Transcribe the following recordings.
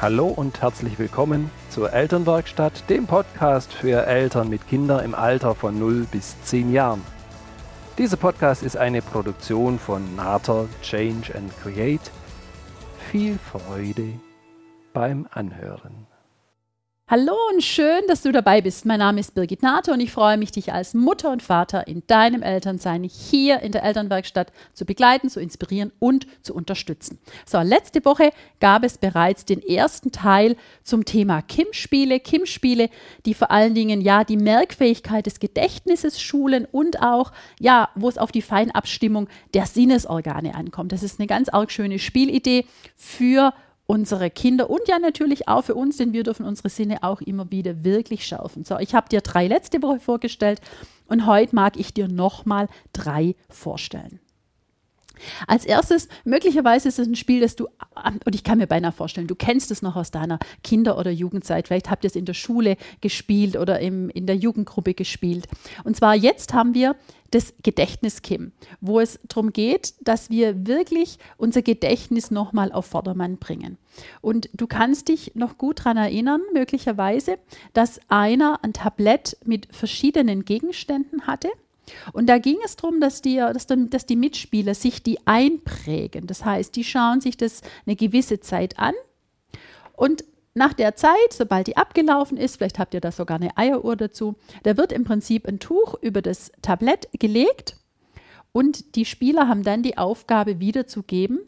Hallo und herzlich willkommen zur Elternwerkstatt, dem Podcast für Eltern mit Kindern im Alter von 0 bis 10 Jahren. Dieser Podcast ist eine Produktion von Nater Change and Create. Viel Freude beim Anhören. Hallo und schön, dass du dabei bist. Mein Name ist Birgit Nato und ich freue mich, dich als Mutter und Vater in deinem Elternsein hier in der Elternwerkstatt zu begleiten, zu inspirieren und zu unterstützen. So, letzte Woche gab es bereits den ersten Teil zum Thema Kim-Spiele. Kim-Spiele, die vor allen Dingen ja die Merkfähigkeit des Gedächtnisses schulen und auch ja, wo es auf die Feinabstimmung der Sinnesorgane ankommt. Das ist eine ganz arg schöne Spielidee für unsere Kinder und ja natürlich auch für uns, denn wir dürfen unsere Sinne auch immer wieder wirklich schärfen. So, ich habe dir drei letzte Woche vorgestellt und heute mag ich dir nochmal drei vorstellen. Als erstes, möglicherweise ist es ein Spiel, das du, und ich kann mir beinahe vorstellen, du kennst es noch aus deiner Kinder- oder Jugendzeit. Vielleicht habt ihr es in der Schule gespielt oder im, in der Jugendgruppe gespielt. Und zwar jetzt haben wir das Gedächtnis Kim, wo es darum geht, dass wir wirklich unser Gedächtnis nochmal auf Vordermann bringen. Und du kannst dich noch gut daran erinnern, möglicherweise, dass einer ein Tablett mit verschiedenen Gegenständen hatte und da ging es darum, dass die, dass, dass die Mitspieler sich die einprägen. Das heißt, die schauen sich das eine gewisse Zeit an und nach der Zeit, sobald die abgelaufen ist, vielleicht habt ihr da sogar eine Eieruhr dazu, da wird im Prinzip ein Tuch über das Tablett gelegt und die Spieler haben dann die Aufgabe wiederzugeben,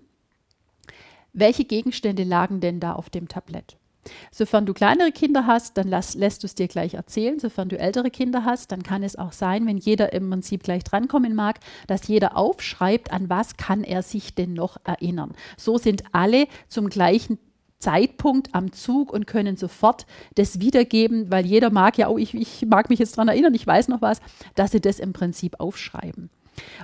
welche Gegenstände lagen denn da auf dem Tablett. Sofern du kleinere Kinder hast, dann lass, lässt du es dir gleich erzählen. Sofern du ältere Kinder hast, dann kann es auch sein, wenn jeder im Prinzip gleich drankommen mag, dass jeder aufschreibt, an was kann er sich denn noch erinnern. So sind alle zum gleichen Zeitpunkt am Zug und können sofort das wiedergeben, weil jeder mag ja, oh, ich, ich mag mich jetzt daran erinnern, ich weiß noch was, dass sie das im Prinzip aufschreiben.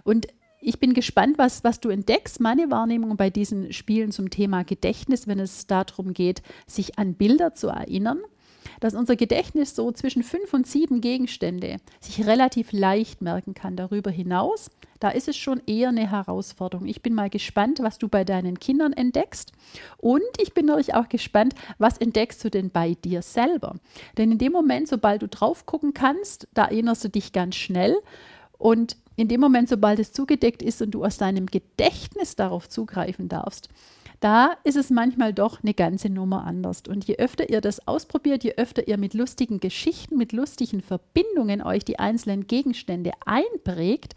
Und ich bin gespannt, was, was du entdeckst. Meine Wahrnehmung bei diesen Spielen zum Thema Gedächtnis, wenn es darum geht, sich an Bilder zu erinnern, dass unser Gedächtnis so zwischen fünf und sieben Gegenstände sich relativ leicht merken kann. Darüber hinaus, da ist es schon eher eine Herausforderung. Ich bin mal gespannt, was du bei deinen Kindern entdeckst. Und ich bin natürlich auch gespannt, was entdeckst du denn bei dir selber? Denn in dem Moment, sobald du drauf gucken kannst, da erinnerst du dich ganz schnell. Und in dem Moment, sobald es zugedeckt ist und du aus deinem Gedächtnis darauf zugreifen darfst, da ist es manchmal doch eine ganze Nummer anders. Und je öfter ihr das ausprobiert, je öfter ihr mit lustigen Geschichten, mit lustigen Verbindungen euch die einzelnen Gegenstände einprägt,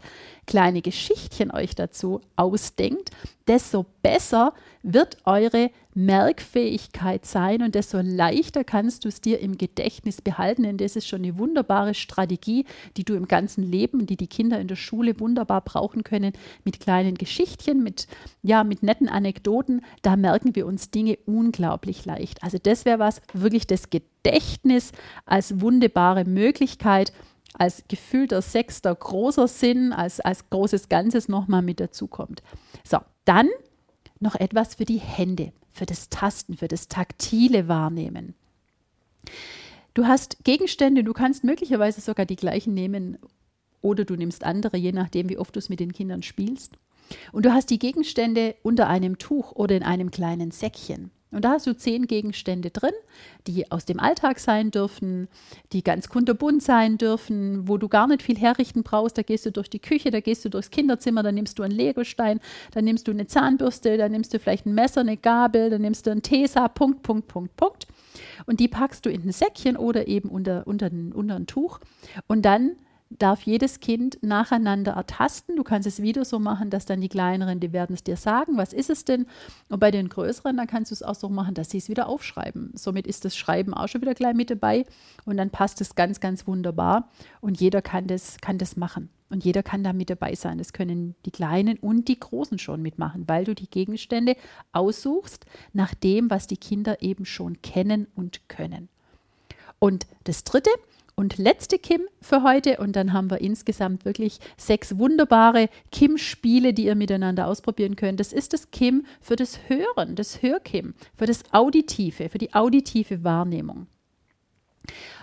kleine Geschichtchen euch dazu ausdenkt, desto besser wird eure Merkfähigkeit sein und desto leichter kannst du es dir im Gedächtnis behalten. Denn das ist schon eine wunderbare Strategie, die du im ganzen Leben, die die Kinder in der Schule wunderbar brauchen können, mit kleinen Geschichtchen, mit, ja, mit netten Anekdoten. Da merken wir uns Dinge unglaublich leicht. Also das wäre was, wirklich das Gedächtnis als wunderbare Möglichkeit, als gefühlter sechster großer Sinn, als, als großes Ganzes nochmal mit dazukommt. So, dann noch etwas für die Hände, für das Tasten, für das taktile Wahrnehmen. Du hast Gegenstände, du kannst möglicherweise sogar die gleichen nehmen oder du nimmst andere, je nachdem, wie oft du es mit den Kindern spielst. Und du hast die Gegenstände unter einem Tuch oder in einem kleinen Säckchen. Und da hast du zehn Gegenstände drin, die aus dem Alltag sein dürfen, die ganz kunterbunt sein dürfen, wo du gar nicht viel herrichten brauchst. Da gehst du durch die Küche, da gehst du durchs Kinderzimmer, da nimmst du einen Legostein, da nimmst du eine Zahnbürste, da nimmst du vielleicht ein Messer, eine Gabel, da nimmst du einen Tesa, Punkt, Punkt, Punkt, Punkt. Und die packst du in ein Säckchen oder eben unter, unter, unter ein Tuch. Und dann darf jedes Kind nacheinander ertasten. Du kannst es wieder so machen, dass dann die kleineren, die werden es dir sagen, was ist es denn? Und bei den größeren, dann kannst du es auch so machen, dass sie es wieder aufschreiben. Somit ist das Schreiben auch schon wieder gleich mit dabei und dann passt es ganz, ganz wunderbar und jeder kann das, kann das machen. Und jeder kann da mit dabei sein. Das können die Kleinen und die Großen schon mitmachen, weil du die Gegenstände aussuchst nach dem, was die Kinder eben schon kennen und können. Und das Dritte, und letzte Kim für heute. Und dann haben wir insgesamt wirklich sechs wunderbare Kim-Spiele, die ihr miteinander ausprobieren könnt. Das ist das Kim für das Hören, das Hörkim, für das Auditive, für die auditive Wahrnehmung.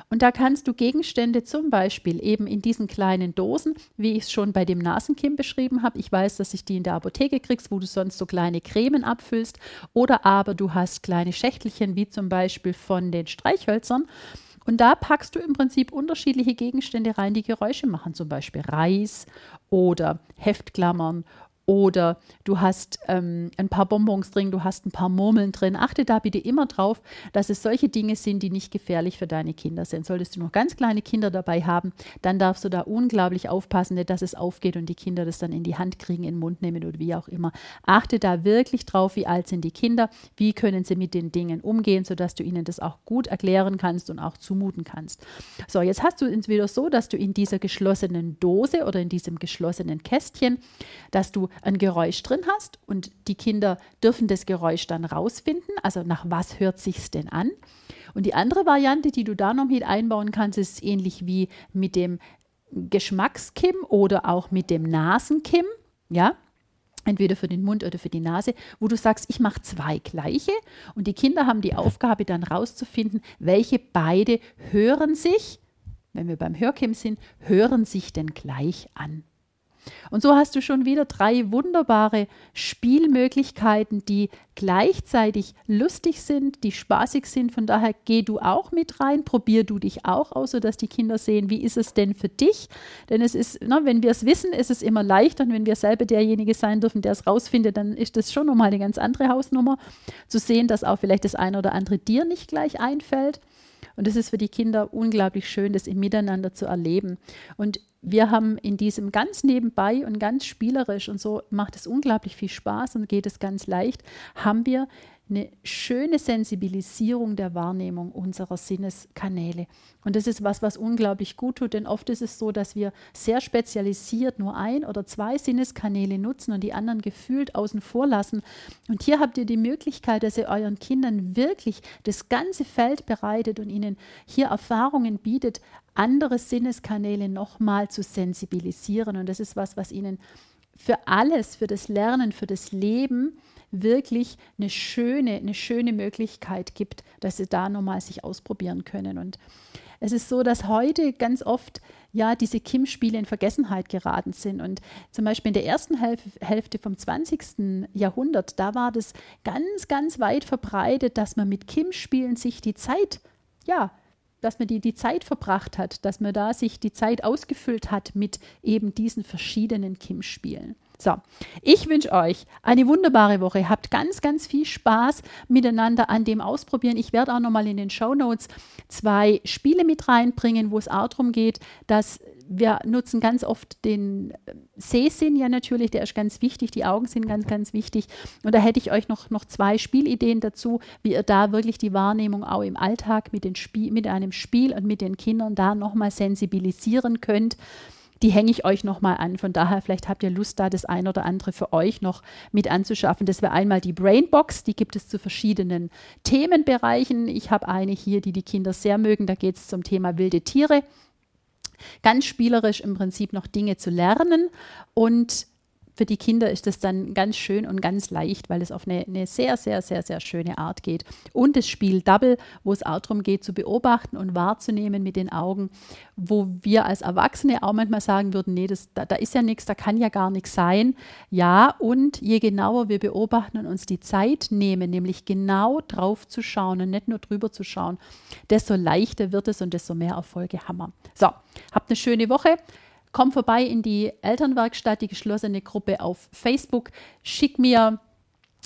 Und da kannst du Gegenstände zum Beispiel eben in diesen kleinen Dosen, wie ich es schon bei dem Nasenkim beschrieben habe. Ich weiß, dass ich die in der Apotheke kriegst, wo du sonst so kleine Cremen abfüllst. Oder aber du hast kleine Schächtelchen, wie zum Beispiel von den Streichhölzern. Und da packst du im Prinzip unterschiedliche Gegenstände rein, die Geräusche machen, zum Beispiel Reis oder Heftklammern oder du hast ähm, ein paar Bonbons drin, du hast ein paar Murmeln drin. Achte da bitte immer drauf, dass es solche Dinge sind, die nicht gefährlich für deine Kinder sind. Solltest du noch ganz kleine Kinder dabei haben, dann darfst du da unglaublich aufpassen, dass es aufgeht und die Kinder das dann in die Hand kriegen, in den Mund nehmen oder wie auch immer. Achte da wirklich drauf, wie alt sind die Kinder, wie können sie mit den Dingen umgehen, sodass du ihnen das auch gut erklären kannst und auch zumuten kannst. So, jetzt hast du es wieder so, dass du in dieser geschlossenen Dose oder in diesem geschlossenen Kästchen, dass du ein Geräusch drin hast und die Kinder dürfen das Geräusch dann rausfinden, also nach was hört sich's denn an? Und die andere Variante, die du da noch mit einbauen kannst, ist ähnlich wie mit dem Geschmackskim oder auch mit dem Nasenkim, ja? Entweder für den Mund oder für die Nase, wo du sagst, ich mache zwei gleiche und die Kinder haben die Aufgabe dann rauszufinden, welche beide hören sich, wenn wir beim Hörkim sind, hören sich denn gleich an. Und so hast du schon wieder drei wunderbare Spielmöglichkeiten, die gleichzeitig lustig sind, die spaßig sind. Von daher geh du auch mit rein, probier du dich auch aus, sodass die Kinder sehen, wie ist es denn für dich? Denn es ist, na, wenn wir es wissen, ist es immer leicht und wenn wir selber derjenige sein dürfen, der es rausfindet, dann ist das schon nochmal eine ganz andere Hausnummer. Zu sehen, dass auch vielleicht das eine oder andere dir nicht gleich einfällt. Und es ist für die Kinder unglaublich schön, das im Miteinander zu erleben. Und wir haben in diesem ganz nebenbei und ganz spielerisch und so macht es unglaublich viel Spaß und geht es ganz leicht, haben wir eine schöne Sensibilisierung der Wahrnehmung unserer Sinneskanäle. Und das ist was, was unglaublich gut tut, denn oft ist es so, dass wir sehr spezialisiert nur ein oder zwei Sinneskanäle nutzen und die anderen gefühlt außen vor lassen. Und hier habt ihr die Möglichkeit, dass ihr euren Kindern wirklich das ganze Feld bereitet und ihnen hier Erfahrungen bietet, andere Sinneskanäle nochmal zu sensibilisieren. Und das ist was, was ihnen für alles, für das Lernen, für das Leben wirklich eine schöne, eine schöne Möglichkeit gibt, dass sie da nochmal sich ausprobieren können. Und es ist so, dass heute ganz oft ja diese Kim-Spiele in Vergessenheit geraten sind. Und zum Beispiel in der ersten Hälfte vom 20. Jahrhundert, da war das ganz, ganz weit verbreitet, dass man mit Kim-Spielen sich die Zeit, ja, dass man die, die Zeit verbracht hat, dass man da sich die Zeit ausgefüllt hat mit eben diesen verschiedenen Kim-Spielen. So, ich wünsche euch eine wunderbare Woche. Habt ganz, ganz viel Spaß miteinander an dem Ausprobieren. Ich werde auch nochmal in den Show Notes zwei Spiele mit reinbringen, wo es auch darum geht, dass wir nutzen ganz oft den Sehsinn ja natürlich, der ist ganz wichtig, die Augen sind ganz, ganz wichtig. Und da hätte ich euch noch, noch zwei Spielideen dazu, wie ihr da wirklich die Wahrnehmung auch im Alltag mit, den Spiel, mit einem Spiel und mit den Kindern da nochmal sensibilisieren könnt die hänge ich euch nochmal an. Von daher, vielleicht habt ihr Lust, da das ein oder andere für euch noch mit anzuschaffen. Das wäre einmal die Brainbox, die gibt es zu verschiedenen Themenbereichen. Ich habe eine hier, die die Kinder sehr mögen. Da geht es zum Thema wilde Tiere. Ganz spielerisch im Prinzip noch Dinge zu lernen und für die Kinder ist es dann ganz schön und ganz leicht, weil es auf eine, eine, sehr, sehr, sehr, sehr schöne Art geht. Und das Spiel Double, wo es auch darum geht, zu beobachten und wahrzunehmen mit den Augen, wo wir als Erwachsene auch manchmal sagen würden, nee, das, da, da ist ja nichts, da kann ja gar nichts sein. Ja, und je genauer wir beobachten und uns die Zeit nehmen, nämlich genau drauf zu schauen und nicht nur drüber zu schauen, desto leichter wird es und desto mehr Erfolge haben wir. So, habt eine schöne Woche. Komm vorbei in die Elternwerkstatt, die geschlossene Gruppe auf Facebook. Schick mir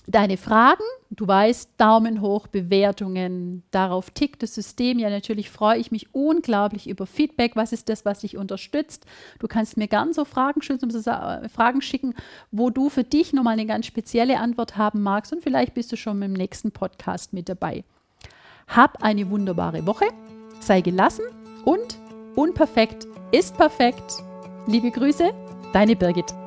deine Fragen. Du weißt, Daumen hoch, Bewertungen, darauf tickt das System. Ja, natürlich freue ich mich unglaublich über Feedback. Was ist das, was dich unterstützt? Du kannst mir gern so Fragen, äh, Fragen schicken, wo du für dich nochmal eine ganz spezielle Antwort haben magst und vielleicht bist du schon im nächsten Podcast mit dabei. Hab eine wunderbare Woche, sei gelassen und unperfekt ist perfekt. Liebe Grüße, deine Birgit.